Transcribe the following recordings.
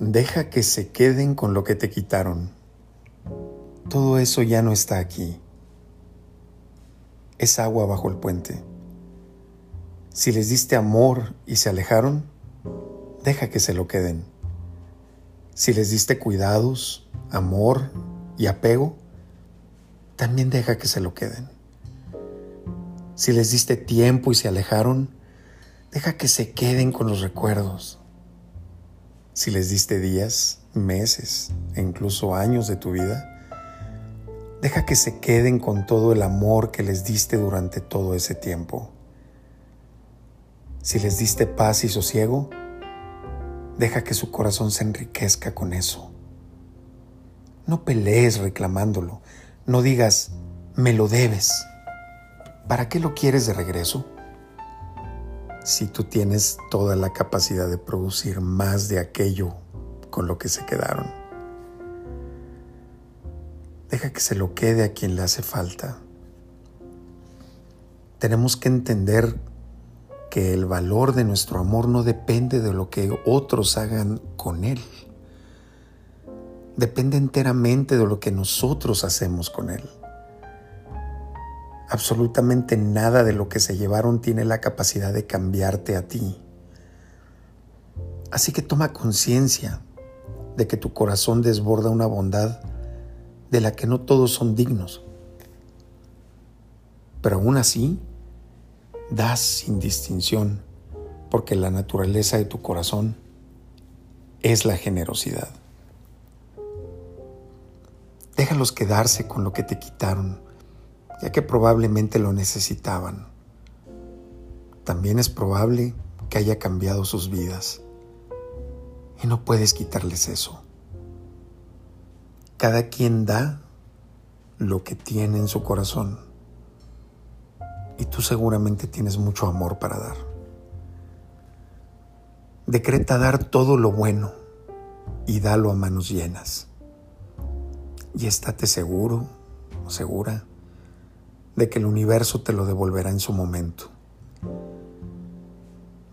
Deja que se queden con lo que te quitaron. Todo eso ya no está aquí. Es agua bajo el puente. Si les diste amor y se alejaron, deja que se lo queden. Si les diste cuidados, amor y apego, también deja que se lo queden. Si les diste tiempo y se alejaron, deja que se queden con los recuerdos. Si les diste días, meses e incluso años de tu vida, deja que se queden con todo el amor que les diste durante todo ese tiempo. Si les diste paz y sosiego, deja que su corazón se enriquezca con eso. No pelees reclamándolo, no digas, me lo debes. ¿Para qué lo quieres de regreso? Si tú tienes toda la capacidad de producir más de aquello con lo que se quedaron. Deja que se lo quede a quien le hace falta. Tenemos que entender que el valor de nuestro amor no depende de lo que otros hagan con él depende enteramente de lo que nosotros hacemos con él. Absolutamente nada de lo que se llevaron tiene la capacidad de cambiarte a ti. Así que toma conciencia de que tu corazón desborda una bondad de la que no todos son dignos. Pero aún así, das sin distinción, porque la naturaleza de tu corazón es la generosidad. Déjalos quedarse con lo que te quitaron, ya que probablemente lo necesitaban. También es probable que haya cambiado sus vidas. Y no puedes quitarles eso. Cada quien da lo que tiene en su corazón. Y tú seguramente tienes mucho amor para dar. Decreta dar todo lo bueno y dalo a manos llenas y estate seguro segura de que el universo te lo devolverá en su momento.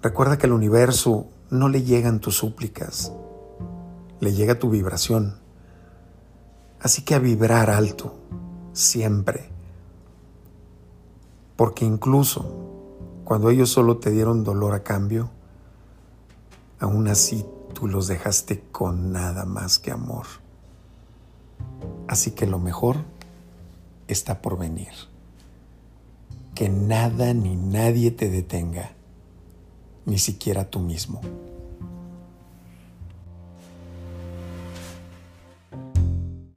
Recuerda que al universo no le llegan tus súplicas, le llega tu vibración. Así que a vibrar alto, siempre. Porque incluso cuando ellos solo te dieron dolor a cambio, aún así tú los dejaste con nada más que amor. Así que lo mejor está por venir. Que nada ni nadie te detenga, ni siquiera tú mismo.